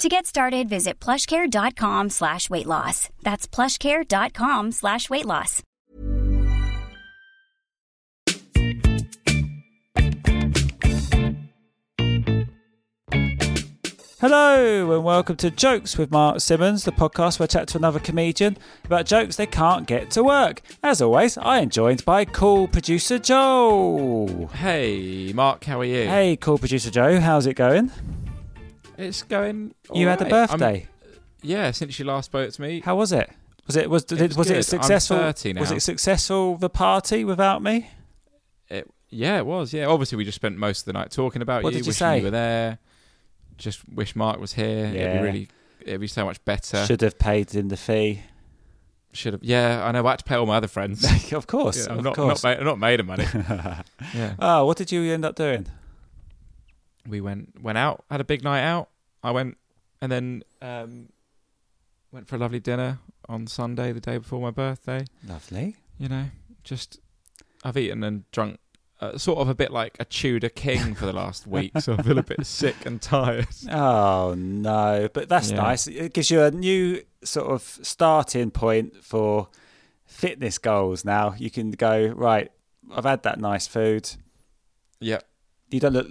To get started, visit plushcare.com slash weight loss. That's plushcare.com slash weight loss. Hello and welcome to Jokes with Mark Simmons, the podcast where I chat to another comedian about jokes they can't get to work. As always, I am joined by cool producer Joe. Hey, Mark, how are you? Hey, cool producer Joe, how's it going? It's going. you had a. I'm- birthday. yeah, since you last spoke to me. How was it? Was it was did, was was, it good. I'm successful? 30 now. Was it successful the party without me? It, yeah, it was. Yeah, obviously we just spent most of the night talking about What you. did you wishing say? you were there. Just wish Mark was here. It'd Yeah. be really. It'd be so much better. Should have paid him the fee. Should have. Yeah, I know. I had to pay all my other friends. of course, Yeah, I'm of not, course. not, made, not made of money. yeah, oh, what did you end up doing? We went went out, had a big night out. I went and then um, went for a lovely dinner on Sunday, the day before my birthday. Lovely. you know, just I've eaten and drunk uh, sort of a bit like a Tudor king for the last week, so I feel a bit sick and tired. Oh no, but that's Yeah. nice. It gives you a new sort of starting point for fitness goals. Now you can go right. I've had that nice food. Yeah, You don't look.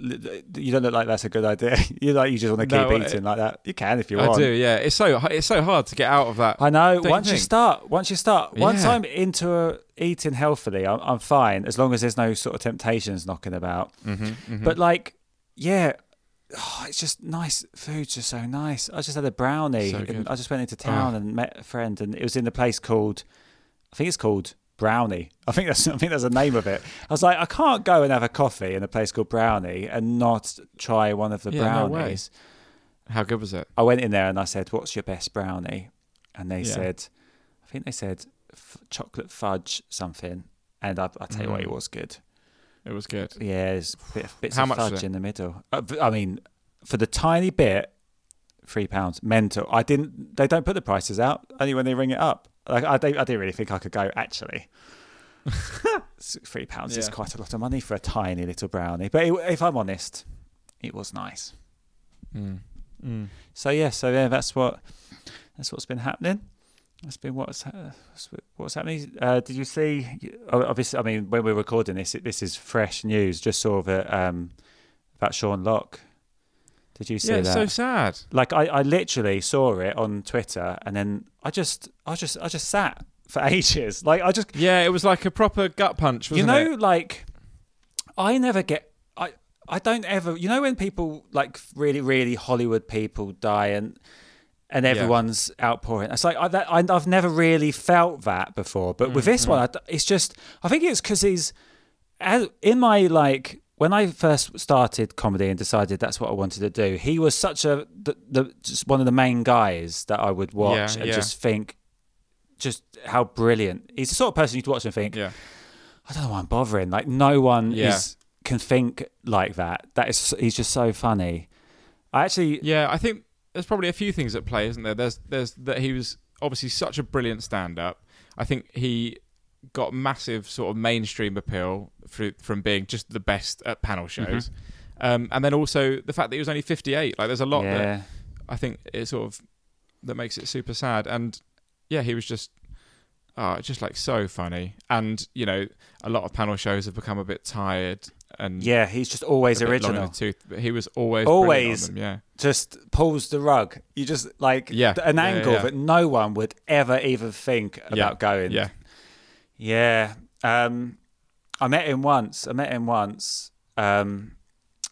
You don't look like that's a good idea. You like you just want to keep No, eating like that. You can if you I want. I do. Yeah, it's so it's so hard to get out of that. I know. Don't you Once you start, once you start, once Yeah. I'm into uh eating healthily, I'm, I'm fine as long as there's no sort of temptations knocking about. Mm-hmm, But like, yeah, oh, it's just nice. Food's just so nice. I just had a brownie. So and. I just went into town Oh. and met a friend, and it was in the place called, I think it's called Brownie. I think that's I think that's the name of it. I was like, I can't go and have a coffee in a place called Brownie and not try one of the Yeah, no brownies. how good was it? I went in there and I said, "What's your best brownie?" And they Yeah. said, I think they said f- chocolate fudge something. And I, I tell you what, it Mm. was good. It was good. Yeah, there's bit, bits How of fudge in the middle. Uh, I mean, for the tiny bit, three pounds. Mental. I didn't. They don't put the prices out only when they ring it up. Like I, don't- I didn't really think I could go. Actually, three pounds is quite a lot of money for a tiny little brownie. But it, if I'm honest, it was nice. Mm. Mm. So yeah, so yeah, that's what that's what's been happening. That's been what's ha- what's happening. Uh, did you see? Obviously, I mean, when we're recording this, it, this is fresh news. Just saw that um, about Sean Lock. Did you see Yeah, it's that? so sad. like I, I literally saw it on Twitter, and then I just, I just, I just sat for ages. Like I just, Yeah, it was like a proper gut punch. you know, it? like I never get. I I don't ever. You know when people like really really Hollywood people die and and Yeah. everyone's outpouring. It's like I, that, I I've never really felt that before. But with Mm, this one, I, it's just. I think it's because he's as, in my like. When I first started comedy and decided that's what I wanted to do, he was such a the, the just one of the main guys that I would watch Yeah, and yeah. just think, just how brilliant. He's the sort of person you'd watch and think, Yeah, I don't know why I'm bothering. Like no one is can think like that. That is he's just so funny. I actually yeah. I think there's probably a few things at play, isn't there? There's there's that he was obviously such a brilliant stand-up. I think he got massive sort of mainstream appeal through, from being just the best at panel Mm-hmm. shows, um, and then also the fact that he was only 58. Like, there's a lot that. I think it sort of that makes it super sad. And yeah, he was just oh, just like so funny. And you know, a lot of panel shows have become a bit tired and Yeah, he's just always bit long in original. tooth. But he was always Always. them, yeah. Just pulls the rug. You just like Yeah. an Yeah, yeah, angle yeah. that no one would ever even think about Yeah. going. Yeah, Yeah. Um, I met him once. I met him once. Um,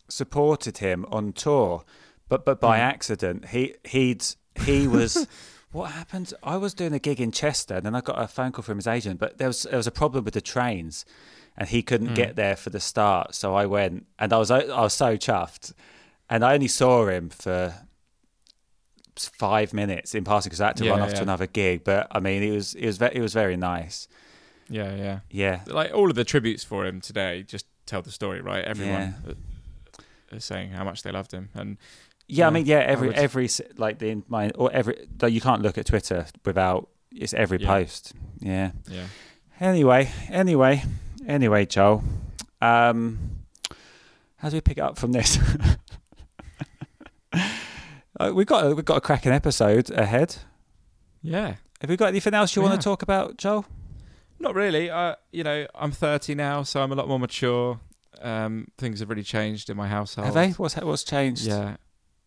supported him on tour, but but by accident. He he'd he was. what happened? I was doing a gig in Chester, and then I got a phone call from his agent. But there was there was a problem with the trains, and he couldn't get there for the start. So I went, and I was I was so chuffed, and I only saw him for five minutes in passing because I had to Yeah, run off yeah. to another gig. But I mean, it was it was ve- it was very nice. Yeah, yeah. Yeah, Like all of the tributes for him today just tell the story, right? Everyone Yeah. is saying how much they loved him, and Yeah, I mean, yeah, every would- every like the my or every like, you can't look at Twitter without it's every Yeah. post. Yeah. yeah, Anyway, anyway, anyway, Joel. Um, how do we pick it up from this? uh, we've got a, we've got a cracking episode ahead. yeah. Have we got anything else you want to talk about, Joel? Not really. I, you know, I'm 30 now, so I'm a lot more mature. Um, things have really changed in my household. Have they? What's what's changed? Yeah.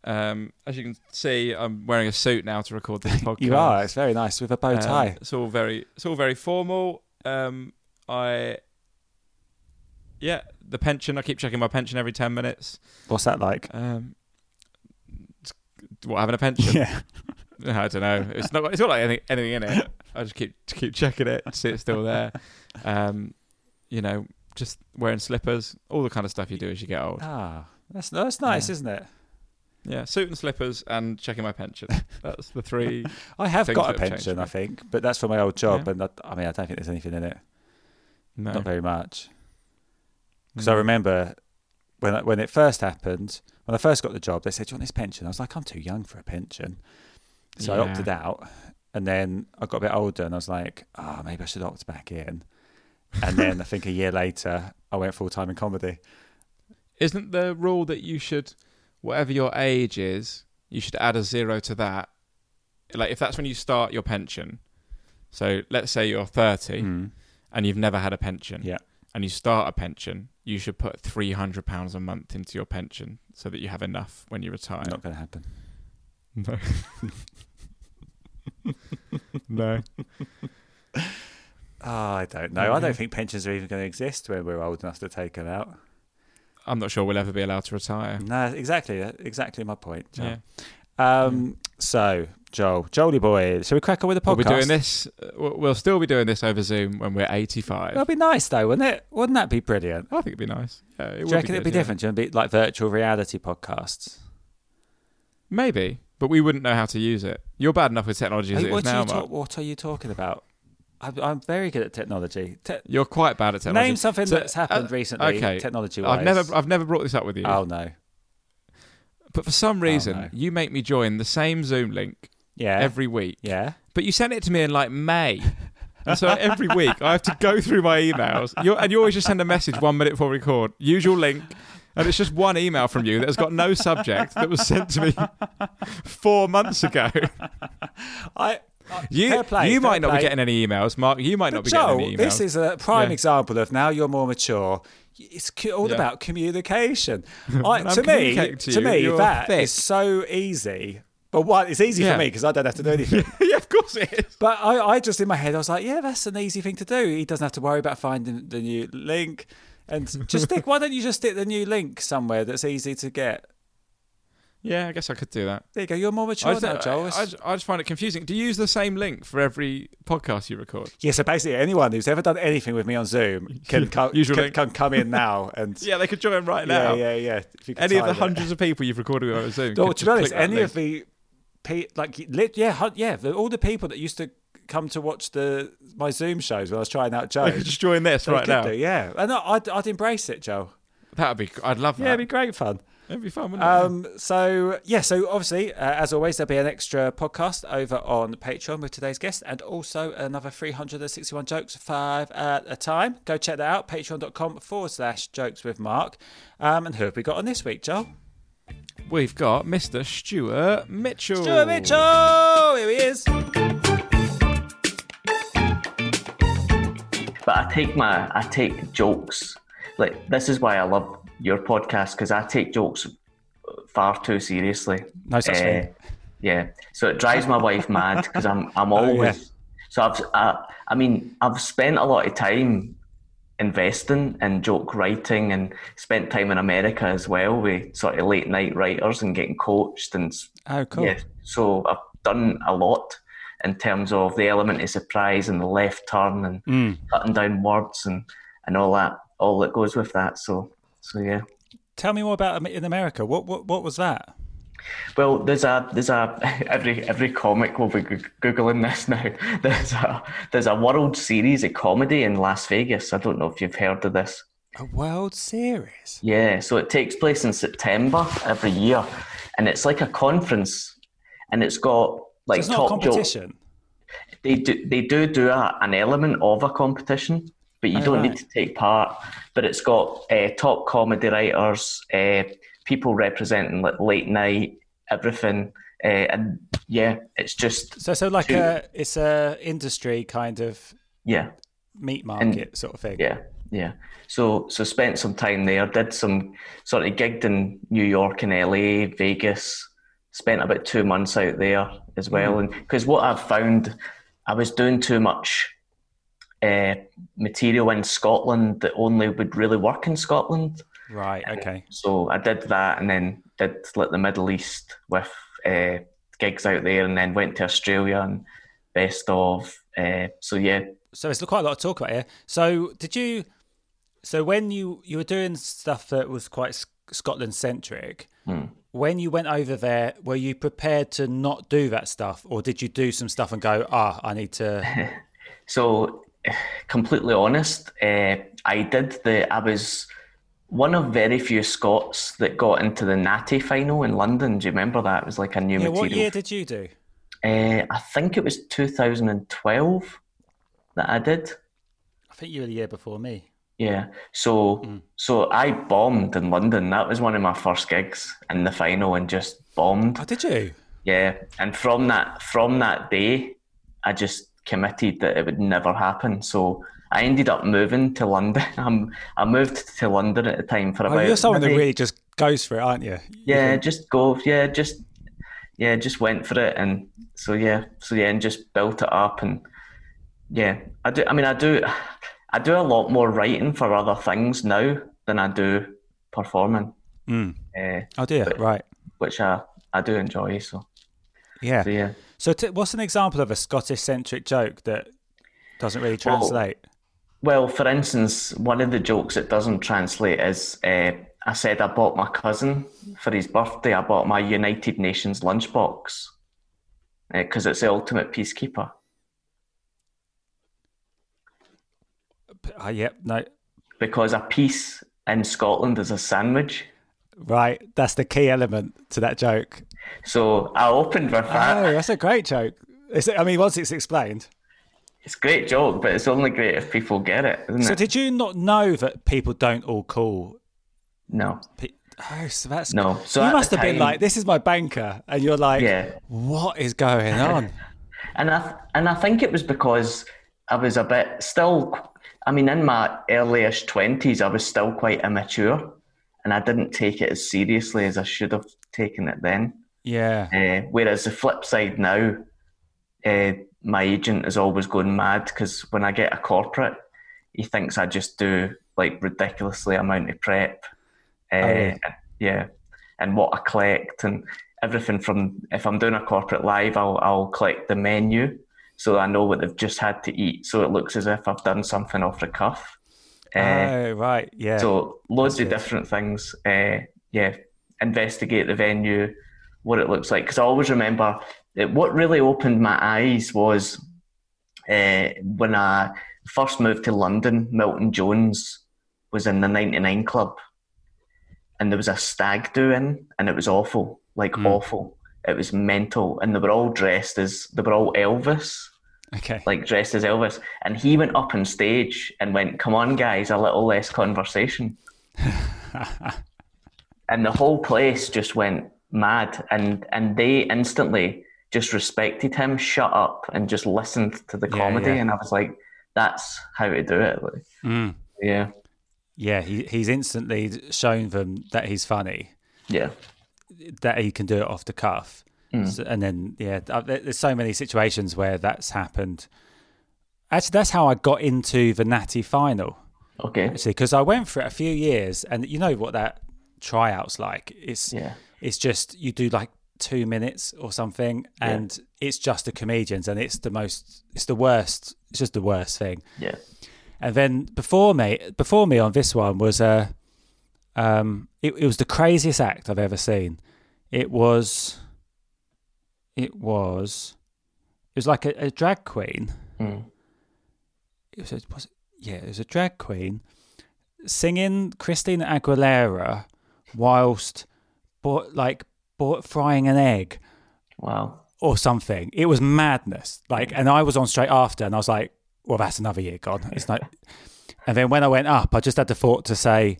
Um, as you can see, I'm wearing a suit now to record this podcast. you are. It's very nice with a bow Um, tie. it's all very, it's all very formal. Um, I, yeah, the pension. I keep checking my pension every 10 minutes. What's that like? Um, what having a pension? Yeah. I don't know. It's not. It's not like anything, anything in it. I just keep keep checking it, see it's still there. Um, you know, just wearing slippers, all the kind of stuff you do as you get old. Ah, that's that's nice, Yeah. isn't it? Yeah, suit and slippers, and checking my pension. That's the three. I have got a that have changed pension. I think, but that's for my old job, Yeah. and I, I mean, I don't think there's anything in it. No, Not very much. Because I remember when I- when it first happened, when I first got the job, they said, "Do you want this pension?" I was like, "I'm too young for a pension," so I opted out. And then I got a bit older, and I was like, "Oh, maybe I should opt back in." And then I think a year later, I went full time in comedy. Isn't the rule that you should, whatever your age is, you should add a zero to that? Like if that's when you start your pension. So let's say you're 30 Mm. and you've never had a pension. Yeah. and you start a pension, you should put three hundred pounds a month into your pension so that you have enough when you retire. Not going to happen. No. no. Oh, I don't know. I don't think pensions are even going to exist when we're old enough to take them out. I'm not sure we'll ever be allowed to retire. No, exactly, exactly my point. Joel. Yeah. Um. So, Joel, Jolie boy, shall we crack on with the podcast? We'll be doing this. uh, We'll still be doing this over Zoom when we're 85. That'd be nice, though, wouldn't it? Wouldn't that be brilliant? I think it'd be nice. Yeah, it Do would you reckon it'd be yeah. different? Do you be like virtual reality podcasts? Maybe, but we wouldn't know how to use it. You're bad enough with technology as Hey, it what, is now, talk- what are you talking about? I'm, I'm very good at technology. Te- You're quite bad at technology. name something So, that's happened uh, recently, okay. technology-wise. I've never, I've never brought this up with you. Oh no. But for some reason, no. you make me join the same Zoom link Yeah. every week. yeah. But you sent it to me in like May. And so every week I have to go through my emails. You're, and you always just send a message one minute before we record. Usual link. And it's just one email from you that has got no subject that was sent to me four months ago. I. You, play, you might not play. be getting any emails, Mark. You might not be Joel, getting any emails. this is a prime Yeah. example of now you're more mature. It's all Yeah. about communication. I, to me, to to me, that thick. is so easy. But one, it's easy Yeah. for me because I don't have to do anything. yeah, of course it is. But I, I just in my head, I was like, yeah, that's an easy thing to do. He doesn't have to worry about finding the new link. And just stick. Why don't you just stick the new link somewhere that's easy to get? Yeah, I guess I could do that. There you go. You're more I mature just, now, Joel. I, I just- I just find it confusing. Do you use the same link for every podcast you record? yeah. So basically, anyone who's ever done anything with me on Zoom can come, can, can come in now and Yeah, they could join right now. yeah, yeah. You Any of the it. hundreds of people you've recorded with over Zoom. No, to be honest, any link. of the like yeah, yeah, all the people that used to come to watch the my Zoom shows when I was trying out Joe. Just join this they right now. do, yeah, and I'd, I'd embrace it, Joe. That'd be. I'd love that. Yeah, it'd be great fun. It'd be fun, wouldn't it? Um, so yeah, so obviously, uh, as always, there'll be an extra podcast over on Patreon with today's guest, and also another 361 jokes, five at a time. Go check that out. Patreon.com forward slash jokes with Mark. Um, and who have we got on this week, Joel? We've got Mr. Stuart Mitchell. Stuart Mitchell. Here he is. But I take my I take jokes like this is why I love your podcast because I take jokes far too seriously. No such Uh, thing. Yeah, so it drives my wife mad because I'm I'm Oh, always So I've, I, I mean, I've spent a lot of time investing in joke writing and spent time in America as well with sort of late night writers and getting coached and Oh, cool. yeah. So I've done a lot in terms of the element of surprise and the left turn and Mm. cutting down words and, and all that, all that goes with that. So, so yeah. Tell me more about in America. What what what was that? Well, there's a there's a every every comic will be googling this now. There's a there's a World Series of comedy in Las Vegas. I don't know if you've heard of this. A World Series. Yeah, so it takes place in September every year, and it's like a conference, and it's got like it's not a top jokes. competition. They do they do do a, an element of a competition, but you Oh, don't right. need to take part. But it's got uh, top comedy writers, uh, people representing like late night, everything, uh, and yeah, it's just So so like Two- a it's a industry kind of yeah. meat market sort of thing. Yeah, yeah. So so spent some time there. Did some sort of gigged in New York and LA, Vegas. Spent about two months out there as well. And because what I've found, I was doing too much uh, material in Scotland that only would really work in Scotland. Right. Okay. So I did that, and then did like the Middle East with uh, gigs out there, and then went to Australia and best of. Uh, so yeah, So there's quite a lot to talk about here. So did you? So when you you were doing stuff that was quite Scotland centric, Hmm. When you went over there, were you prepared to not do that stuff, or did you do some stuff and go, ah, I need to? So, completely honest, uh, I did the. I was one of very few Scots that got into the Natty final in London. Do you remember that? It was like a new yeah. material. What year did you do? uh, I think it was 2012 that I did. I think you were the year before me. Yeah. So, Hmm. so I bombed in London. That was one of my first gigs in the final, and just bombed. Oh, did you? Yeah, and from that from that day, I just committed that it would never happen. So I ended up moving to London. I'm, I moved to London at the time for Oh, about. you're someone that really just goes for it, aren't you? Yeah, just go. Yeah, just yeah, just went for it, and so yeah, so yeah, and just built it up, and yeah, I do. I mean, I do. I do a lot more writing for other things now than I do performing, Mm. uh, Oh dear. But- Right. which I I do enjoy. So, Yeah. so yeah. So t- what's an example of a Scottish centric joke that doesn't really translate? Well, for instance, one of the jokes that doesn't translate is uh, I said I bought my cousin for his birthday. I bought my United Nations lunchbox because it's the ultimate peacekeeper. Uh, yep. No. Because a piece in Scotland is a sandwich. Right. That's the key element to that joke. So I opened with that. Oh, that's a great joke. It's, I mean, once it's explained. It's a great joke, but it's only great if people get it, isn't it? So it? did you not know that people don't all call? no, Pe- oh, so that's no. So you must have been like, "This is my banker," and you're like, Yeah. "What is going on?" And I th- and I think it was because I was a bit still. I mean, in my earlyish twenties, I was still quite immature, and I didn't take it as seriously as I should have taken it then. yeah. Uh, whereas the flip side now, uh, my agent is always going mad because when I get a corporate, he thinks I just do like ridiculously amount of prep. Uh, really? Yeah, and what I collect and everything from if I'm doing a corporate live, I'll I'll collect the menu so I know what they've just had to eat, so it looks as if I've done something off the cuff. Uh, oh, right. Yeah. so loads of good. different things. Uh, yeah, investigate the venue, what it looks like. Because I always remember that what really opened my eyes was uh, when I first moved to London. Milton Jones was in the '99 Club, and there was a stag do in, and it was awful, like Hmm. awful. It was mental, and they were all dressed as they were all Elvis okay. like dressed as Elvis, and he went up on stage and went, "Come on, guys, a little less conversation." and the whole place just went mad, and and they instantly just respected him, shut up, and just listened to the Yeah, comedy. yeah. And I was like, "That's how to do it." Like, Mm. yeah, Yeah. He he's instantly shown them that he's funny, yeah, that he can do it off the cuff, Hmm. So- and then yeah, uh, there's so many situations where that's happened. Actually, that's how I got into the Natty final. Okay. Actually, because I went for it a few years, and you know what that tryout's like. It's Yeah. it's just you do like two minutes or something, and it's just the comedians, and it's the most, it's the worst. It's just the worst thing. Yeah. And then before me, before me on this one was a, um, it, it was the craziest act I've ever seen. It was, it was, it was like a, a drag queen. Mm. It was, a, was it, yeah, it was a drag queen singing Christina Aguilera whilst, bo- like, bo- frying an egg Wow. or something. It was madness. Like, and I was on straight after, and I was like, "Well, that's another year gone." It's like, and then when I went up, I just had the thought to say,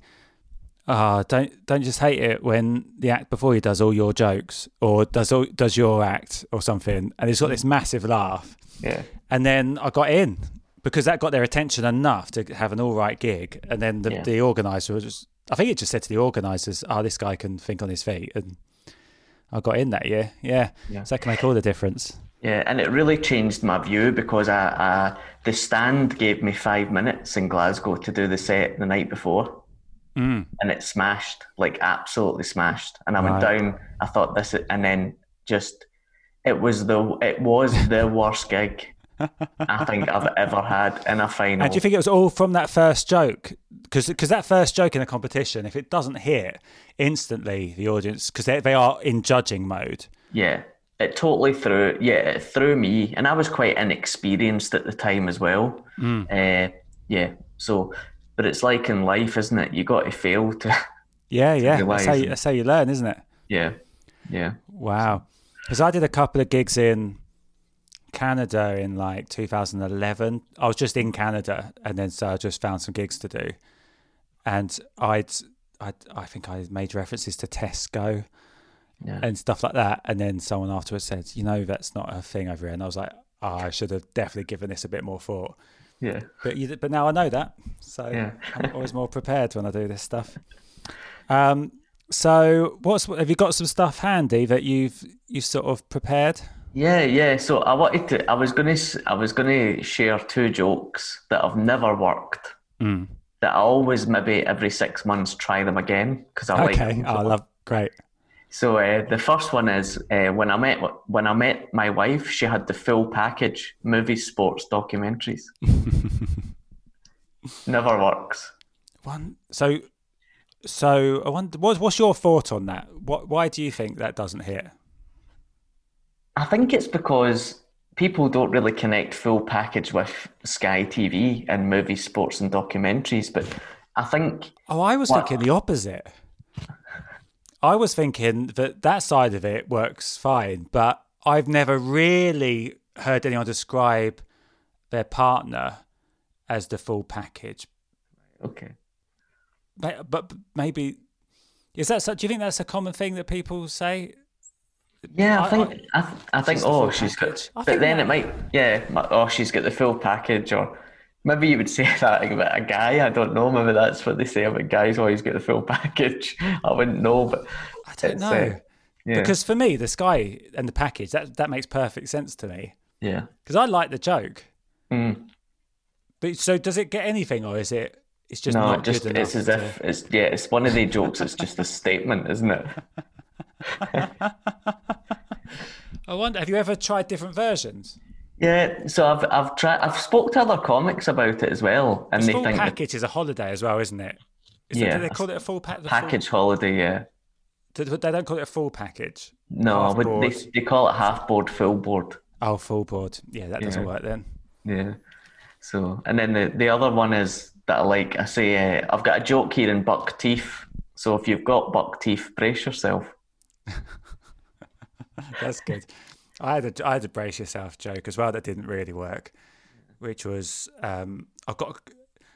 "Ah, don't don't just hate it when the act before you does all your jokes or does all, does your act or something." And it's got this massive laugh, Yeah. and then I got in because that got their attention enough to have an all right gig, and then the Yeah. the organizer was just. I think it just said to the organisers, "Oh, this guy can think on his feet," and I got in that year. Yeah, Yeah. so that can make all the difference. Yeah, and it really changed my view because I, I the stand gave me five minutes in Glasgow to do the set the night before, Mm. and it smashed like absolutely smashed. And I went Right. down. I thought this, and then just it was the it was the worst gig I think I've ever had in a final. And do you think it was all from that first joke? Because because that first joke in a competition, if it doesn't hit instantly, the audience, because they, they are in judging mode. Yeah, it totally threw. Yeah, it threw me, and I was quite inexperienced at the time as well. Uh, yeah, so, but it's like in life, isn't it? You got to fail to. Yeah, yeah. realise That's how, you, that's how you learn, isn't it? yeah, yeah, Wow. Because I did a couple of gigs in Canada in like 2011. I was just in Canada, and then so I just found some gigs to do, and I'd, I'd I think I made references to Tesco yeah. and stuff like that. And then someone afterwards said, "You know, that's not a thing over here." And I was like, oh, "I should have definitely given this a bit more thought." Yeah. But you, but now I know that, so Yeah. I'm always more prepared when I do this stuff. Um, so what's have you got some stuff handy that you've you sort of prepared? Yeah, yeah. So I wanted to. I was gonna. I was gonna share two jokes that I've never worked. Mm. That I always maybe every six months try them again because I like. Okay, oh, I love great. So uh, the first one is uh, when I met when I met my wife, she had the full package: movies, sports, documentaries. Never works. One so so I wonder what's what's your thought on that? What why do you think that doesn't hit? I think it's because people don't really connect full package with Sky TV and movies, sports, and documentaries. But I think Oh, I was What? thinking the opposite. I was thinking that that side of it works fine, but I've never really heard anyone describe their partner as the full package. okay. But, but maybe is that? so- Do you think that's a common thing that people say? Yeah, I I- think I, th- I think oh she's package. I got, but then that- it might yeah oh she's got the full package or maybe you would say that about a guy I don't know maybe that's what they say about guys Always he's the full package I wouldn't know but I don't know. uh, yeah Because for me, the sky and the package that that makes perfect sense to me. yeah Because I like the joke. Mm. But so does it get anything, or is it? It's just no it just it's as to- if it's yeah it's one of the jokes it's just a statement isn't it I wonder. Have you ever tried different versions? Yeah so I've I've tried I've spoke to other comics about it as well and they full think that package is a holiday as well, isn't it? Is Yeah, they call it a full pa- the full- package holiday yeah do- they don't call it a full package. no I Half would, board. they, they call it half board full board Oh, full board. Yeah, that doesn't work then. Yeah. So, and then the, the other one is that I like, I say, uh, I've got a joke here in buck teeth. So if you've got buck teeth, brace yourself. That's good. I had a I had a brace yourself joke as well that didn't really work, which was um, I've got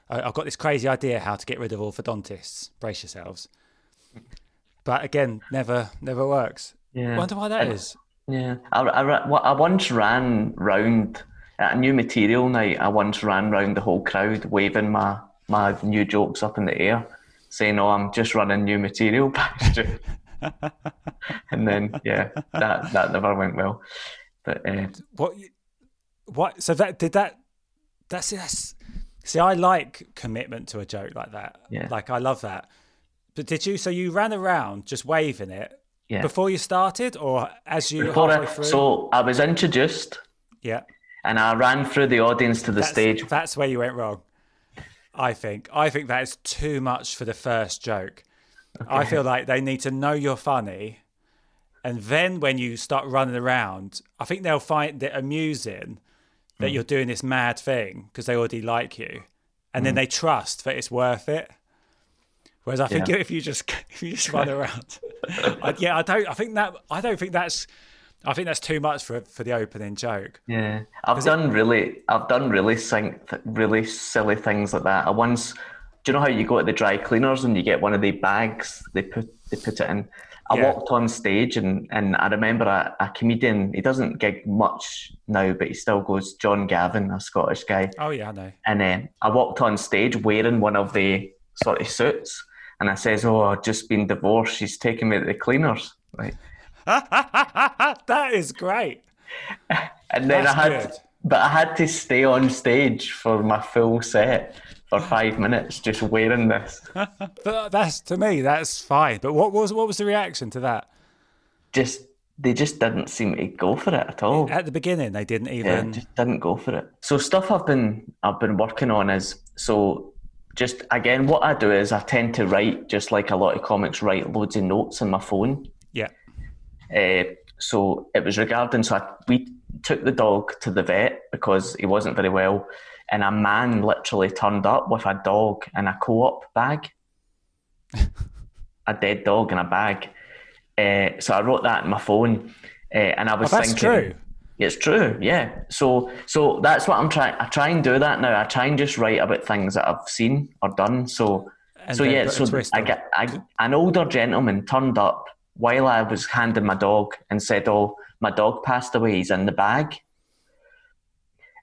I- I've got this crazy idea how to get rid of orthodontists. Brace yourselves. But again, never never works. Yeah. Wonder why that And- is. Yeah. I, I, I once ran round at a new material night. I once ran round the whole crowd waving my, my new jokes up in the air, saying, Oh, I'm just running new material past you. and then, yeah, that, that never went well. But uh, What? What? So that did that That's that's. See, I like commitment to a joke like that. Yeah. Like I love that. But did you? So you ran around just waving it Yeah. before you started, or as you Before halfway I, through? so I was introduced yeah. and I ran through the audience to the That's, stage. That's where you went wrong. I think. I think that is too much for the first joke. I feel like they need to know you're funny, and then when you start running around, I think they'll find it amusing that hmm. you're doing this mad thing because they already like you, and then hmm. they trust that it's worth it. Whereas I think Yeah. if you just if you just run around, I, yeah, I don't. I think that I don't think that's. I think that's too much for for the opening joke. Yeah, I've done really, I've done really sing, really silly things like that. I once, do you know how you go to the dry cleaners and you get one of the bags they put they put it in? I Yeah. walked on stage and and I remember a, a comedian. He doesn't gig much now, but he still goes. John Gavin, a Scottish guy, Oh yeah, I know. and um, I walked on stage wearing one of the sort of suits, and I says, "Oh, I've just been divorced. She's taking me to the cleaners." Right. that is great. And then That's I had, good. but I had to stay on stage for my full set for five minutes, just wearing this. But that's to me, that's fine. But what was what was the reaction to that? Just they just didn't seem to go for it at all. At the beginning, they didn't Yeah, even. just didn't go for it. So stuff I've been I've been working on is so just again what I do is I tend to write just like a lot of comics write loads of notes on my phone. Yeah, Uh, so it was regarding so I, we took the dog to the vet because he wasn't very well, and a man literally turned up with a dog in a co-op bag, a dead dog in a bag. Uh, so I wrote that in my phone, uh, and I was Oh, that's thinking, true. It's true, yeah. So so that's what I'm trying. I try and do that now. I try and just write about things that I've seen or done. So And so yeah. So I get I, an older gentleman turned up while I was handing my dog and said, "Oh, my dog passed away. He's in the bag."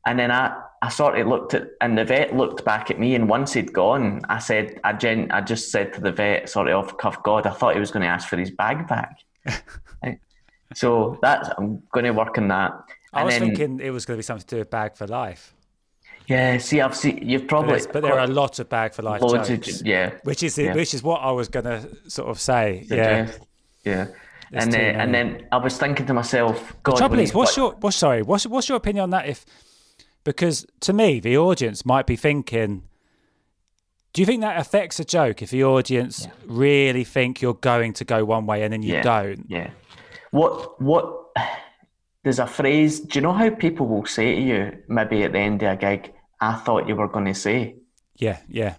And then I, I sort of looked at, and the vet looked back at me. And once he'd gone, I said, I, gen, I just said to the vet, sort of off cuff, God, I thought he was going to ask for his bag back. Right. So that's, I'm going to work on that. I And was then- thinking it was going to be something to do with Bag for Life. Yeah, see, I've seen, you've probably, there's- but there are a lot of Bag for Life loads jokes, of, yeah. which is yeah. which is what I was going to sort of say. Yeah. suggest. Yeah. There's And, too and then I was thinking to myself, God, Trouble when is, what's what- your what's sorry? What's what's your opinion on that? If because to me, the audience might be thinking. Do you think that affects a joke if the audience really think you're going to go one way and then you Yeah. don't? Yeah. What what there's a phrase, do you know how people will say to you, maybe at the end of a gig, I thought you were gonna say? Yeah, yeah,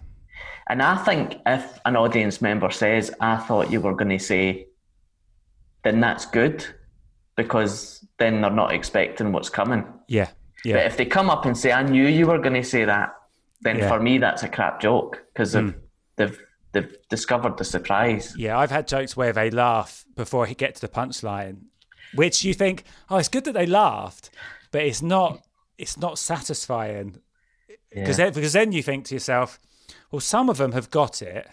And I think if an audience member says, I thought you were gonna say, then that's good because then they're not expecting what's coming. yeah, But if they come up and say, I knew you were gonna say that, then Yeah. for me that's a crap joke because they've, hmm. they've they've discovered the surprise. Yeah, I've had jokes where they laugh before he get to the punchline, which you think, oh, it's good that they laughed, but it's not. It's not satisfying because then, because then you think to yourself, well, some of them have got it.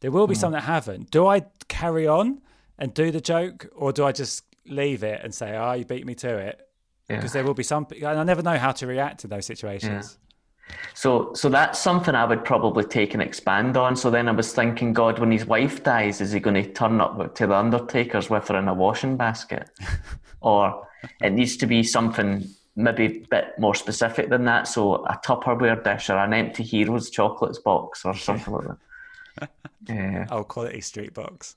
There will be hmm. some that haven't. Do I carry on and do the joke, or do I just leave it and say, "Oh, you beat me to it"? Yeah. Because there will be some, and I never know how to react to those situations. yeah. So, so that's something I would probably take and expand on. So then I was thinking, God, when his wife dies, is he going to turn up to the Undertaker's with her in a washing basket, or it needs to be something maybe a bit more specific than that? So a Tupperware dish or an empty Heroes chocolates box or something like that. Yeah, Oh, quality street box.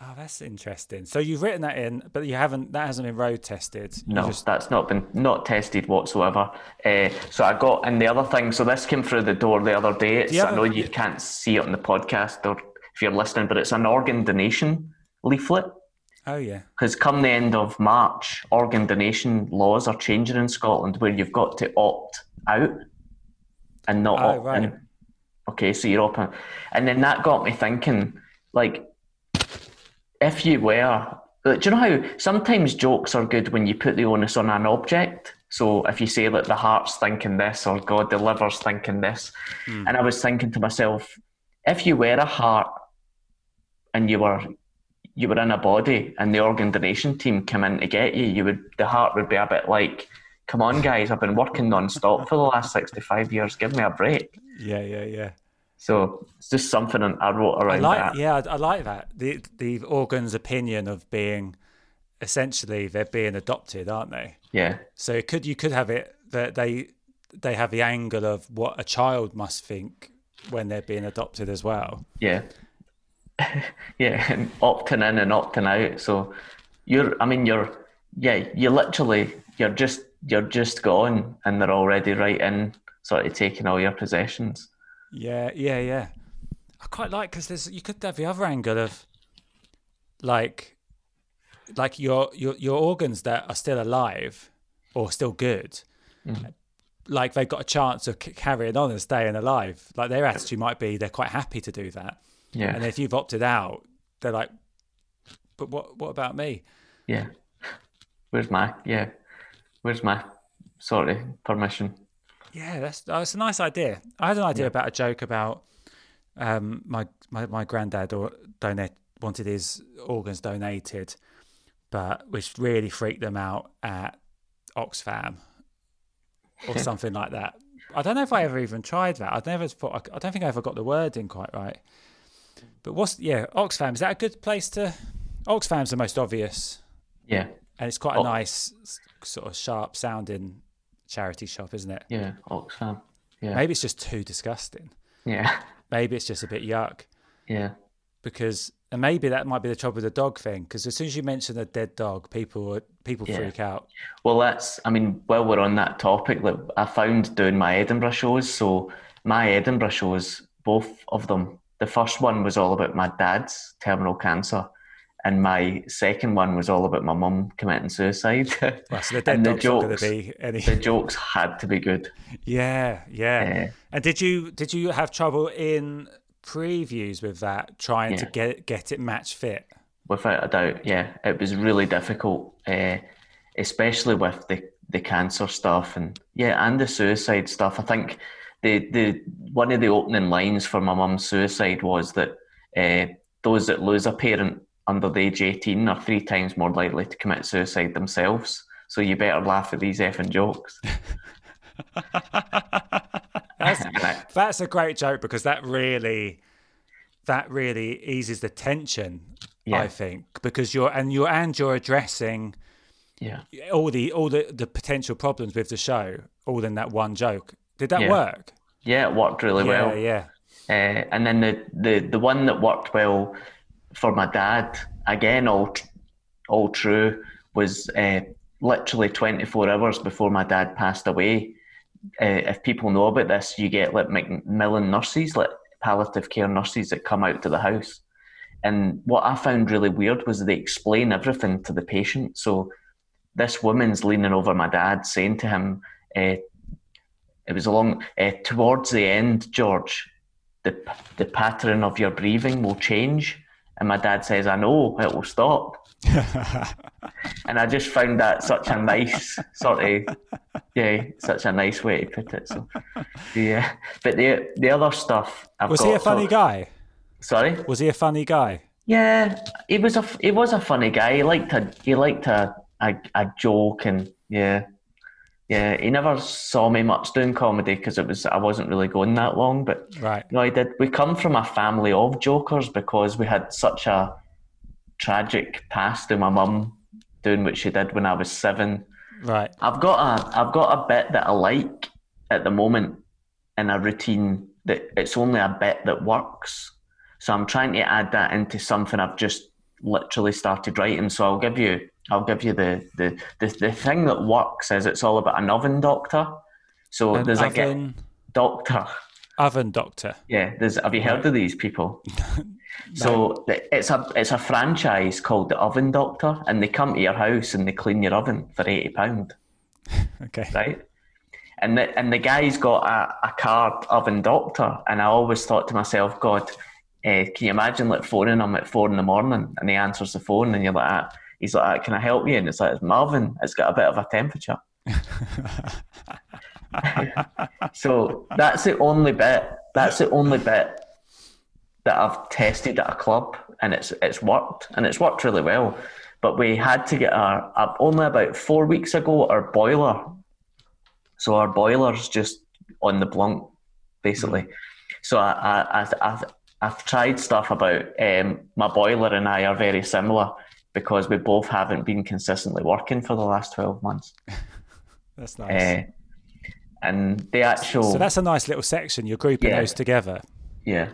Oh, that's interesting. So you've written that in, but you haven't. That hasn't been road tested. You No, just- that's not been not tested whatsoever. Uh, so I got and the other thing. So this came through the door the other day. It's, you I know you can't see it on the podcast or if you're listening, but it's an organ donation leaflet. oh yeah. Because come the end of March, organ donation laws are changing in Scotland, where you've got to opt out and not Oh, opt right. in. Okay, so you're opting, and then that got me thinking, like, if you were, like, do you know how sometimes jokes are good when you put the onus on an object? So if you say that the heart's thinking this or God, the liver's thinking this, hmm. and I was thinking to myself, if you were a heart and you were you were in a body and the organ donation team came in to get you, you would the heart would be a bit like, Come on guys, I've been working non stop for the last sixty five years, give me a break. Yeah, yeah, yeah. So it's just something I wrote I around like, that. yeah, I, I like that. The the organ's opinion of being essentially they're being adopted, aren't they? Yeah. So it could you could have it that they they have the angle of what a child must think when they're being adopted as well. Yeah. yeah, and opting in and opting out. So you're I mean you're yeah, you literally you're just you're just gone and they're already right in sort of taking all your possessions. Yeah, yeah, yeah. I quite like because there's you could have the other angle of like like your your your organs that are still alive or still good. Mm-hmm. Like they've got a chance of carrying on and staying alive. Like their attitude might be they're quite happy to do that. Yeah. And if you've opted out, they're like, "But what? What about me?" Yeah. Where's my yeah. Where's my sorry permission? Yeah, that's that's a nice idea. I had an idea about a joke about um, my my my granddad or donate wanted his organs donated, but which really freaked them out at Oxfam or something like that. I don't know if I ever even tried that. I never thought. I don't think I ever got the word in quite right. But what's yeah Oxfam? Is that a good place to? Oxfam's the most obvious, Yeah. and it's quite a Oh. nice sort of sharp sounding charity shop, isn't it? Yeah. Oxfam. Yeah. Maybe it's just too disgusting. Yeah. Maybe it's just a bit yuck Yeah. because, and maybe that might be the trouble with the dog thing. Because as soon as you mention a dead dog, people people Yeah. freak out. Well, that's, I mean, while we're on that topic, like, I found doing my Edinburgh shows. So, my Edinburgh shows, both of them, the first one was all about my dad's terminal cancer, and my second one was all about my mum committing suicide. Well, so and the dog's not going jokes, any. the jokes had to be good. yeah, yeah. Yeah. And did you did you have trouble in previews with that, trying to get get it match fit? without a doubt. Yeah, it was really difficult, uh, especially with the the cancer stuff and yeah, and the suicide stuff. I think the the one of the opening lines for my mum's suicide was that uh, those that lose a parent under the age eighteen are three times more likely to commit suicide themselves. So you better laugh at these effing jokes. That's, that's a great joke because that really that really eases the tension. Yeah. I think because you're and you're and you're addressing yeah, all the all the, the potential problems with the show all in that one joke. Did that Yeah. work? yeah, it worked really yeah, well. yeah. Uh, and then the, the, the one that worked well for my dad, again, all, all true, was uh, literally 24 hours before my dad passed away. Uh, if people know about this, you get like Macmillan nurses, like palliative care nurses that come out to the house. And what I found really weird was they explain everything to the patient. So this woman's leaning over my dad, saying to him, uh, it was along uh, towards the end, George. The the pattern of your breathing will change, And my dad says, I know, it will stop. and I just found that such a nice sort of, yeah, such a nice way to put it. So, yeah. But the the other stuff, I've Was he a funny sort- guy? Sorry. Was he a funny guy? Yeah, he was a he was a funny guy. He liked a he liked a a, a joke and yeah, yeah. He never saw me much doing comedy because it was I wasn't really going that long. But Right. you no, I did. We come from a family of jokers because we had such a tragic past to my mum doing what she did when I was seven. Right. I've got a I've got a bit that I like at the moment in a routine that it's only a bit that works. So I'm trying to add that into something I've just literally started writing. So I'll give you I'll give you the the the, the thing that works is it's all about an oven doctor. So An there's a oven, ge- doctor. oven doctor. Yeah, there's have you heard of these people? So it's a it's a franchise called the Oven Doctor, and they come to your house and they clean your oven for eighty pound Okay. right? And the and the guy's got a, a card oven doctor, and I always thought to myself, God, eh, can you imagine like phoning him at four in the morning, and he answers the phone, and you're like, ah. he's like, ah, can I help you? And it's like, it's Marvin. It's got a bit of a temperature. so that's the only bit. That's the only bit that I've tested at a club, and it's it's worked, and it's worked really well. But we had to get our up only about four weeks ago our boiler. So our boiler's just on the blunt, basically. So I, I, I, I've, tried stuff about um, my boiler and I are very similar because we both haven't been consistently working for the last twelve months. That's nice. Uh, and the actual so that's a nice little section. You're grouping Yeah. those together. Yeah.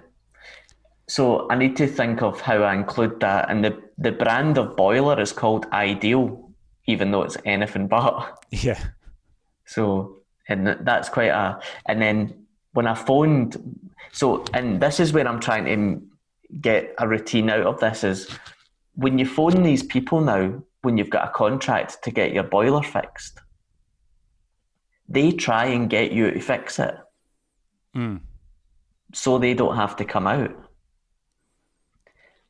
So I need to think of how I include that. And the, the brand of boiler is called Ideal, even though it's anything but. Yeah. So, and that's quite a. And then when I phoned, so, and this is where I'm trying to get a routine out of this is when you phone these people now, when you've got a contract to get your boiler fixed, they try and get you to fix it Mm. so they don't have to come out.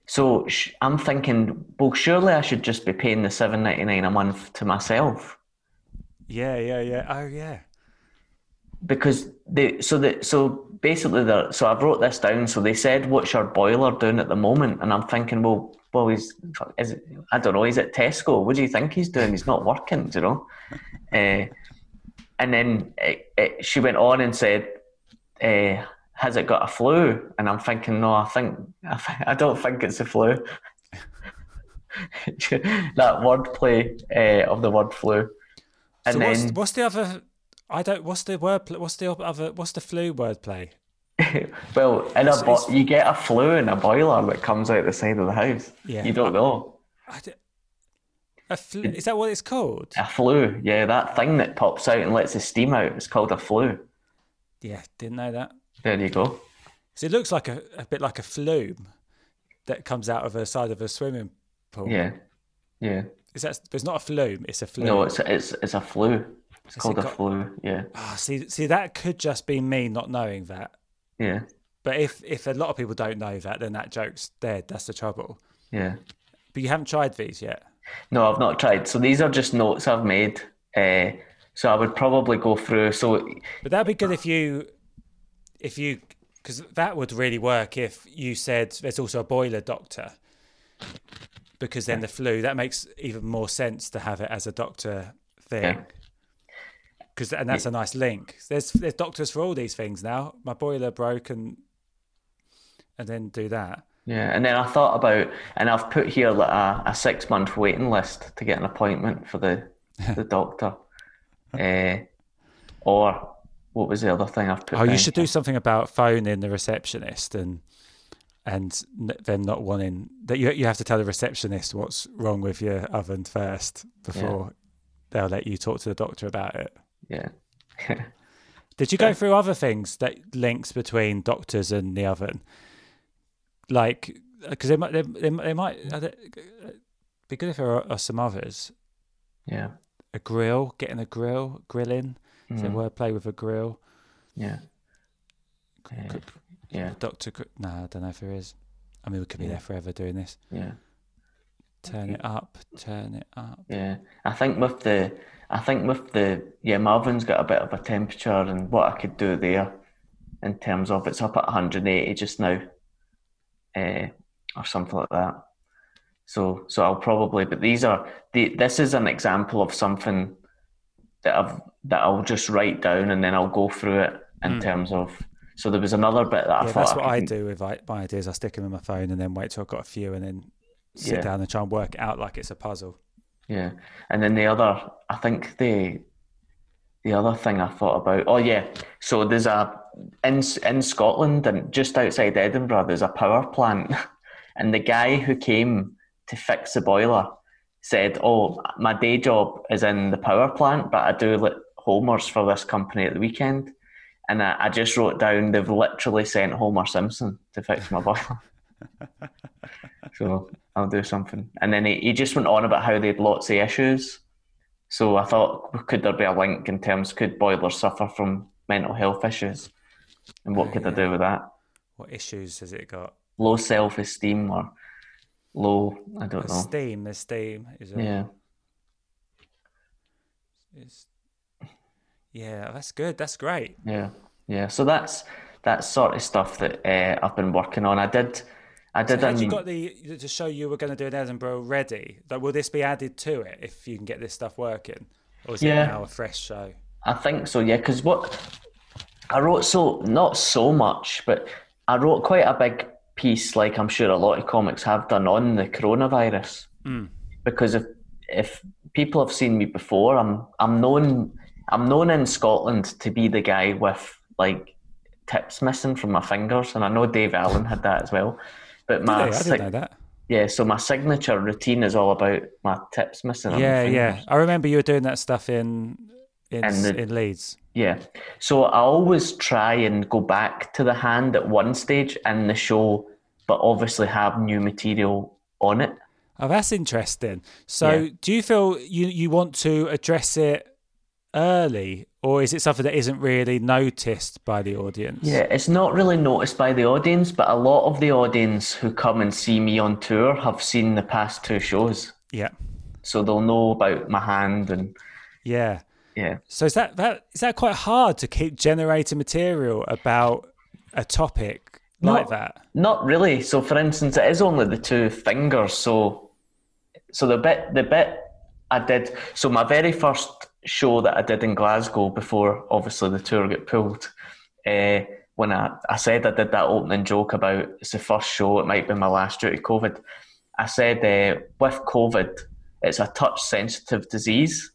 So sh- I'm thinking, well, surely I should just be paying the seven ninety nine a month to myself Yeah, yeah, yeah. Oh, yeah. Because they. So that so basically, the so I've wrote this down. So they said, "What's your boiler doing at the moment?" And I'm thinking, well, well, he's is it, I don't know. He's at Tesco. What do you think he's doing? He's not working. You know. Uh, and then it, it, she went on and said, uh, "Has it got a flu?" And I'm thinking, no, I think I, I don't think it's a flu. that wordplay uh, of the word flu. And so then what's, what's the other? I don't. What's the word? What's the other? What's the flu word play? well, in a bo- you get a flue in a boiler that comes out the side of the house. Yeah. You don't know. I d- a flu, is that what it's called? A flue, yeah, that thing that pops out and lets the steam out. It's called a flue. Yeah, didn't know that. There you go. So it looks like a, a bit like a flume that comes out of the side of a swimming pool. Yeah, yeah. Is that? But it's not a flume. It's a flume. No, it's it's it's a flue. It's called it a got- flue. Yeah, Ah, see, see, that could just be me not knowing that. yeah, But if if a lot of people don't know that, then that joke's dead. That's the trouble. yeah. But you haven't tried these yet. No, I've not tried. So these are just notes I've made. Uh, so I would probably go through. So But that'd be good if you, if you, because that would really work if you said there's also a boiler doctor. Because then the flu that makes even more sense to have it as a doctor thing. Yeah. Because and that's a nice link. There's there's doctors for all these things now. My boiler broke and and then do that. Yeah, and then I thought about, and I've put here like a, a six month waiting list to get an appointment for the the doctor. uh, or what was the other thing I've put? Oh, you should here? do something about phoning the receptionist and and them not wanting that you you have to tell the receptionist what's wrong with your oven first before they'll let you talk to the doctor about it. Yeah, Did you go through other things that links between doctors and the oven? Like, because they might, they, they, they might uh, be good if there are, are some others. yeah, A grill, getting a grill, grilling. Is there Mhm. wordplay with a grill? yeah, Uh, yeah. Doctor, no, I don't know if there is. I mean, we could be there forever doing this. Yeah. Turn it up, turn it up. Yeah, I think with the, I think with the, yeah, Marvin's got a bit of a temperature, and what I could do there, in terms of it's up at 180 just now, uh, or something like that. So, so I'll probably, but these are the. This is an example of something that I've that I'll just write down, and then I'll go through it in terms of. So there was another bit that I. Yeah, thought that's what I could- do with I, my ideas. I stick them in my phone and then wait till I've got a few and then sit Yeah. down and try and work it out like it's a puzzle. Yeah, and then the other, I think the the other thing I thought about. Oh yeah, so there's a in in Scotland and just outside Edinburgh, there's a power plant, and the guy who came to fix the boiler said, "Oh, my day job is in the power plant, but I do like homers for this company at the weekend." And I, I just wrote down they've literally sent Homer Simpson to fix my boiler. so I'll do something. And then he, he just went on about how they had lots of issues. So I thought, could there be a link in terms, could boilers suffer from mental health issues? And what could I do with that? What issues has it got? Low self esteem or low, I don't There's know. steam. There's steam. Is a, Yeah. is- yeah, that's good. That's great. Yeah, yeah. So that's that sort of stuff that uh, I've been working on. I did, I did. Had I you mean, got the to show you were going to do an Edinburgh ready? Like, will this be added to it if you can get this stuff working, or is Yeah. it now a fresh show? I think so. Yeah, because what I wrote so not so much, but I wrote quite a big piece, like I'm sure a lot of comics have done on the coronavirus. Hmm. Because if if people have seen me before, I'm I'm known I'm known in Scotland to be the guy with like tips missing from my fingers, and I know Dave Allen had that as well. But my? I sig- yeah, so my signature routine is all about my tips missing. Yeah, yeah. I remember you were doing that stuff in in And the- in Leeds. Yeah. So I always try and go back to the hand at one stage in the show, but obviously have new material on it. Oh, that's interesting. So, Yeah. do you feel you you want to address it early, or is it something that isn't really noticed by the audience? Yeah, it's not really noticed by the audience, but a lot of the audience who come and see me on tour have seen the past two shows. yeah, So they'll know about my hand and yeah. yeah. So is that that is that quite hard to keep generating material about a topic like that? Not really. So for instance, it is only the two fingers. So so the bit the bit I did so my very first show that I did in Glasgow before obviously the tour got pulled. Uh, when I, I said I did that opening joke about it's the first show, it might be my last due to COVID. I said uh, with COVID, it's a touch sensitive disease.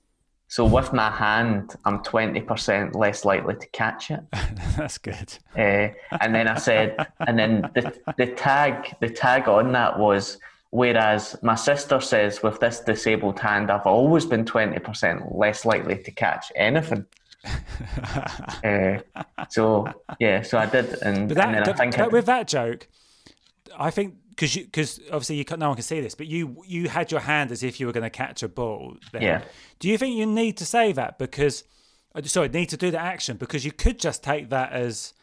So with my hand, I'm 20% less likely to catch it. that's good. Uh, and then I said, and then the, the tag, the tag on that was, whereas my sister says with this disabled hand, I've always been 20% less likely to catch anything. uh, so yeah, so I did, and, But that, and then I think but I, with that joke, I think because you because obviously you no one can see this, but you you had your hand as if you were going to catch a ball. Then. Yeah. Do you think you need to say that because? uh, Sorry, need to do the action because you could just take that as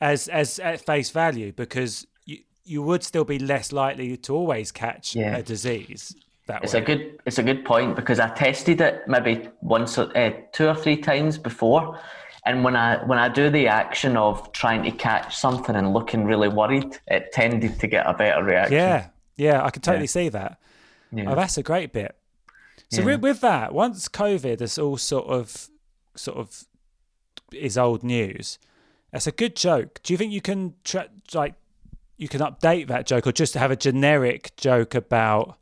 as as at face value because you would still be less likely to always catch Yeah. a disease that It's way. a good it's a good point because I tested it maybe once or uh, two or three times before, and when I when I do the action of trying to catch something and looking really worried, it tended to get a better reaction. yeah, yeah, I can totally Yeah. see that. Yeah. Oh, that's a great bit. So with, with that, once COVID is all sort of sort of is old news, that's a good joke. Do you think you can tra- like you can update that joke or just have a generic joke about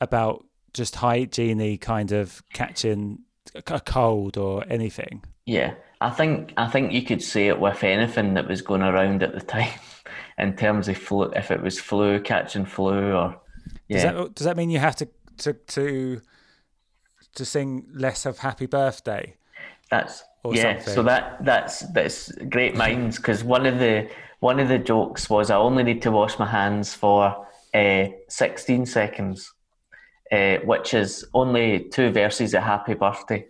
about just hygiene kind of catching a cold or anything? Yeah, I think I think you could say it with anything that was going around at the time, in terms of flu. If it was flu, catching flu, or Does that does that mean you have to to to to sing less of Happy Birthday? that's or yeah. So that that's that's great minds because one of the one of the jokes was I only need to wash my hands for uh, sixteen seconds, uh, which is only two verses of Happy Birthday.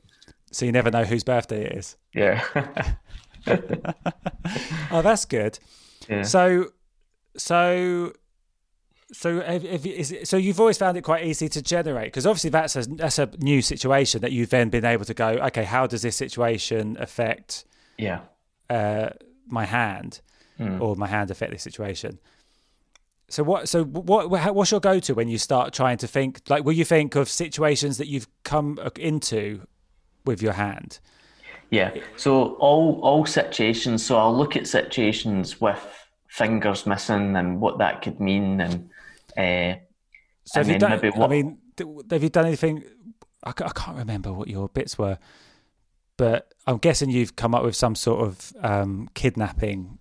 So you never know whose birthday it is. Yeah, Oh, that's good. yeah. So, so So, have, have, is it, so you've always found it quite easy to generate because obviously that's a that's a new situation that you've then been able to go. Okay, how does this situation affect Yeah. uh, my hand, Hmm. or my hand affect this situation? So what? So what? what- What's your go to when you start trying to think? Like, will you think of situations that you've come into with your hand? Yeah. So all all situations. So I'll look at situations with fingers missing and what that could mean, and uh, So have and you done? maybe I mean, have you done anything? I, I can't remember what your bits were, but I'm guessing you've come up with some sort of um, kidnapping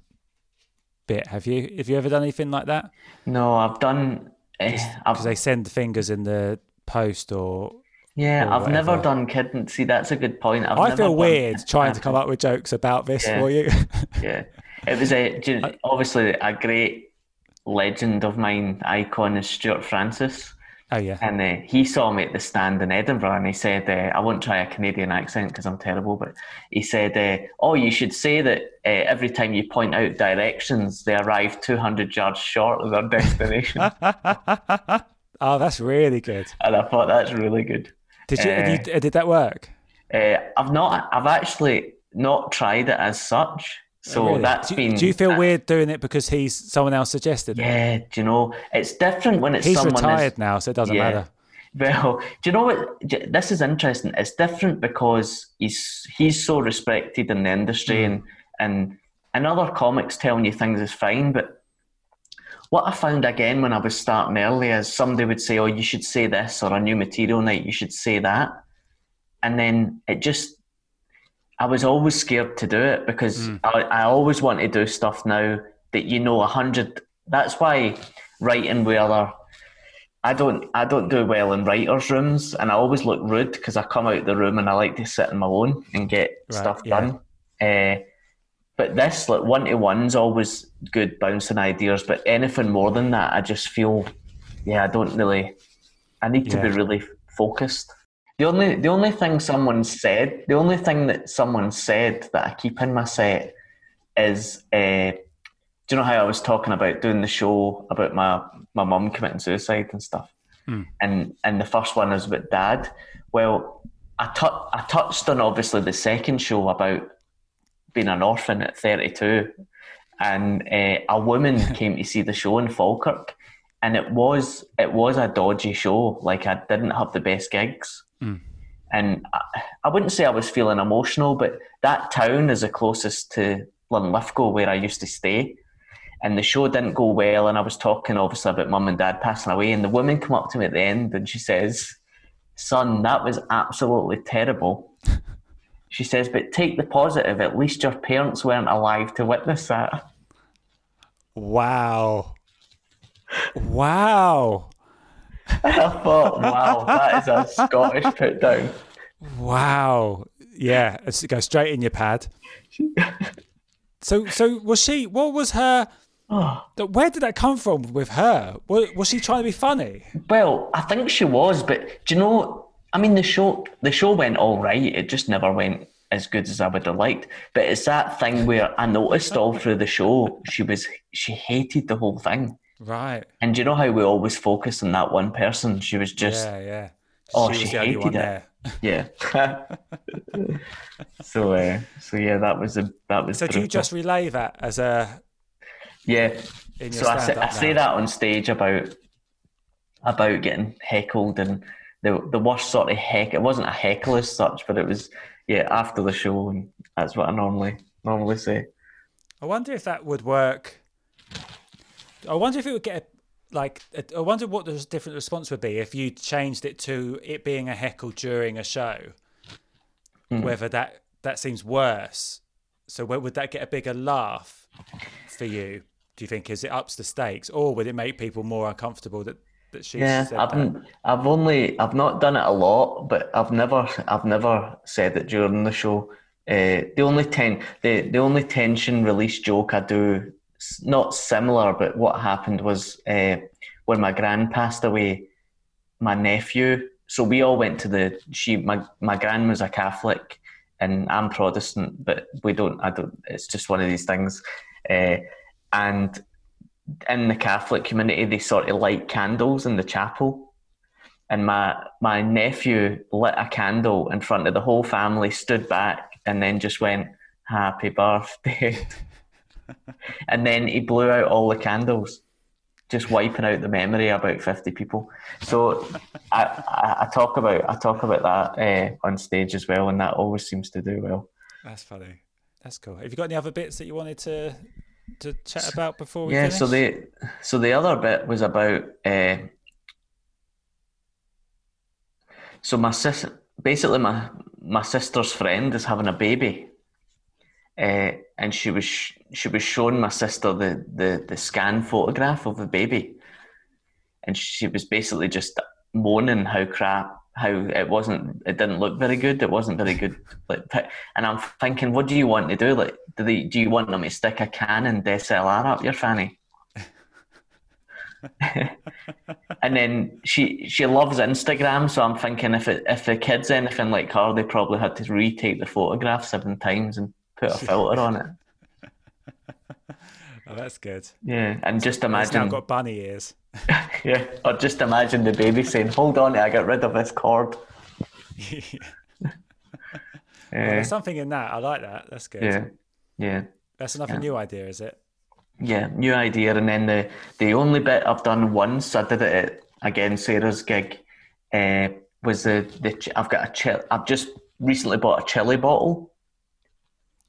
bit. Have you? Have you ever done anything like that? no, I've done. Because they send the fingers in the post, or yeah, or I've never done kidney. See, that's a good point. I've I never feel done weird trying to come up with jokes about this Yeah. for you. Yeah, it was a obviously a great legend of mine icon is Stuart Francis. Oh yeah, And uh, he saw me at the stand in Edinburgh and he said, uh, I won't try a Canadian accent because I'm terrible, but he said, uh, Oh, you should say that uh, every time you point out directions, they arrive 200 yards short of their destination. oh that's really good. and I thought that's really good. Did you, you did that work? Uh, I've not, I've actually not tried it as such. So Really? that's do, you- been. Do you feel weird doing it because he's someone else suggested it? Yeah, do you know, it's different when it's He's someone retired now, so it doesn't Yeah. matter. Well, do you know what? This is interesting. It's different because he's he's so respected in the industry, Mm. and and and other comics telling you things is fine. But what I found again when I was starting early is somebody would say, "Oh, you should say this," or a new material night, you should say that, and then it just. I was always scared to do it because Mm. I, I always want to do stuff now that you know a hundred. That's why writing with other I don't I don't do well in writers' rooms, and I always look rude because I come out the room and I like to sit in my own and get Right, stuff yeah. done. Uh, but this like one to one's always good bouncing ideas. But anything more than that, I just feel yeah I don't really. I need to be really focused. The only the only thing someone said, the only thing that someone said that I keep in my set is. Uh, do you know how I was talking about doing the show about my my mum committing suicide and stuff? And and the first one was about dad. Well, I tou- I touched on obviously the second show about being an orphan at 32, and uh, a woman came to see the show in Falkirk, and it was it was a dodgy show. Like I didn't have the best gigs. Mm. And I, I wouldn't say I was feeling emotional, but that town is the closest to Linlithgow where I used to stay and the show didn't go well. And I was talking obviously about mum and dad passing away, and the woman come up to me at the end and she says, "Son, that was absolutely terrible." she says, "But take the positive. At least your parents weren't alive to witness that." Wow. Wow. I thought, "Wow, that is a Scottish put down." Wow. Yeah. It's, go straight in your pad. So, so was she? What was her? Oh. th- Where did that come from with her? Was, was she trying to be funny? Well, I think she was, but do you know? I mean, the show the show went all right. It just never went as good as I would have liked. But it's that thing where I noticed all through the show she was she hated the whole thing. Right. And you know how we always focus on that one person? She was just yeah, yeah. oh, she she, was the only hated one it. there. Yeah. so, uh, so yeah, that was a that was. So do you just relay that as a? Yeah. So I say, I say that on stage about about getting heckled and the the worst sort of heck. It wasn't a heckle as such, but it was yeah after the show, and that's what I normally normally say. I wonder if that would work. I wonder if it would get a, like. I wonder what the different response would be if you changed it to it being a heckle during a show. Hmm. Whether that that seems worse. So would that get a bigger laugh for you? Do you think? Is it ups the stakes, or would it make people more uncomfortable that that she Yeah, said I've that? I've only I've not done it a lot, but I've never I've never said it during the show. Uh, the only ten the the only tension release joke I do, not similar, but what happened was uh, when my gran passed away, my nephew. So we all went to the she my my gran was a Catholic, and I'm Protestant, but we don't I don't. It's just one of these things, uh, and in the Catholic community, they sort of light candles in the chapel. And my my nephew lit a candle in front of the whole family, stood back, and then just went, "Happy birthday." and then he blew out all the candles, just wiping out the memory of about fifty people. So I, I, I talk about I talk about that uh, on stage as well, and that always seems to do well. That's funny. That's cool. Have you got any other bits that you wanted to to chat about before we yeah finish? so the so the other bit was about uh, so my sis basically my my sister's friend is having a baby uh, and she was she was showing my sister the, the the scan photograph of the baby. And she was basically just moaning how crap how it wasn't it didn't look very good it wasn't very good like and i'm thinking what do you want to do? Like do they do you want them to stick a canon dslr up your fanny? And then she she loves instagram so i'm thinking if it if the kid's anything like her they probably had to retake the photograph seven times and put a filter on it oh that's good yeah and just it's now imagine got bunny ears yeah or just imagine the baby saying hold on i get rid of this cord Well, yeah there's something in that. I like that. That's good. yeah yeah That's another new idea, is it? Yeah, new idea. And then the the only bit I've done once, I did it at, again Sarah's gig, uh, was the the I've got a chill. I've just recently bought a chili bottle,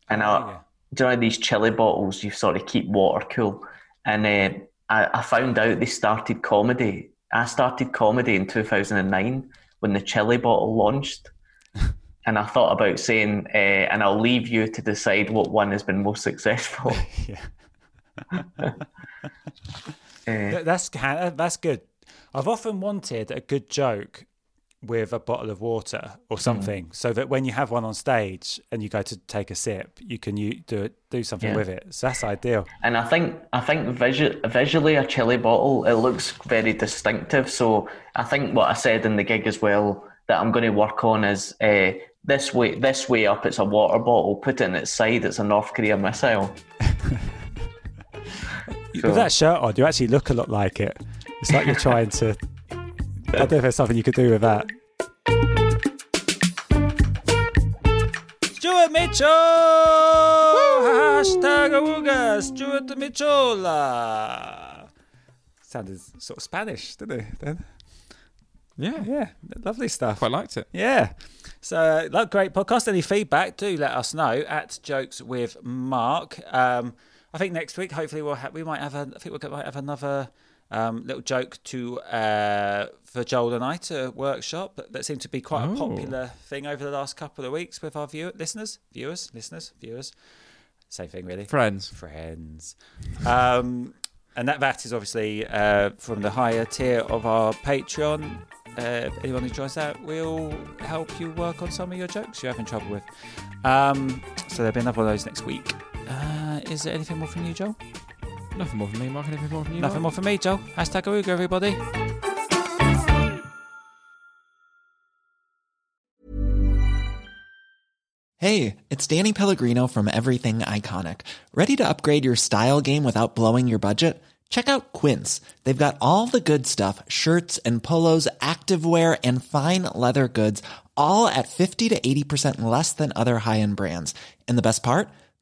and I, yeah. do you know these chili bottles you sort of keep water cool, and uh, I, I found out they started comedy. I started comedy in two thousand and nine when the chili bottle launched. And I thought about saying, uh, and I'll leave you to decide what one has been most successful. Yeah. Uh, That's that's good. I've often wanted a good joke with a bottle of water Mm. or something, so that when you have one on stage and you go to take a sip, you can you do it, do something Yeah. with it. So that's ideal. And I think I think visu- visually a chili bottle it looks very distinctive. So I think what I said in the gig as well that I'm going to work on is uh, this way this way up it's a water bottle. Put it in its side it's a North Korea missile. With that shirt on, you actually look a lot like it. It's like you're trying to. I don't know if there's something you could do with that. Mitchell! Hashtag Awooga! Stuart Mitchell! Uh, sounded sort of Spanish, didn't it? Then? Yeah, Yeah, lovely stuff. quite liked it. Yeah. So, like, great podcast. Any feedback, do let us know at Jokes with Mark. Um, I think next week, hopefully, we'll ha- we might have a, I think we might have another um, little joke to uh, for Joel and I to workshop. That seemed to be quite a Oh. popular thing over the last couple of weeks with our viewer listeners, viewers, listeners, viewers. Same thing, really Friends. friends. Um, and that VAT is obviously uh, from the higher tier of our Patreon. Uh, anyone who joins that will help you work on some of your jokes you're having trouble with. Um, so there'll be another one of those next week. Uh, is there anything more from you, Joel? Nothing more from me, Mark. Anything more from you? Nothing more Mark? from me, Joel. Hashtag Aruga, everybody. Hey, it's Danny Pellegrino from Everything Iconic. Ready to upgrade your style game without blowing your budget? Check out Quince. They've got all the good stuff shirts and polos, activewear, and fine leather goods, all at 50 to 80% less than other high end brands. And the best part?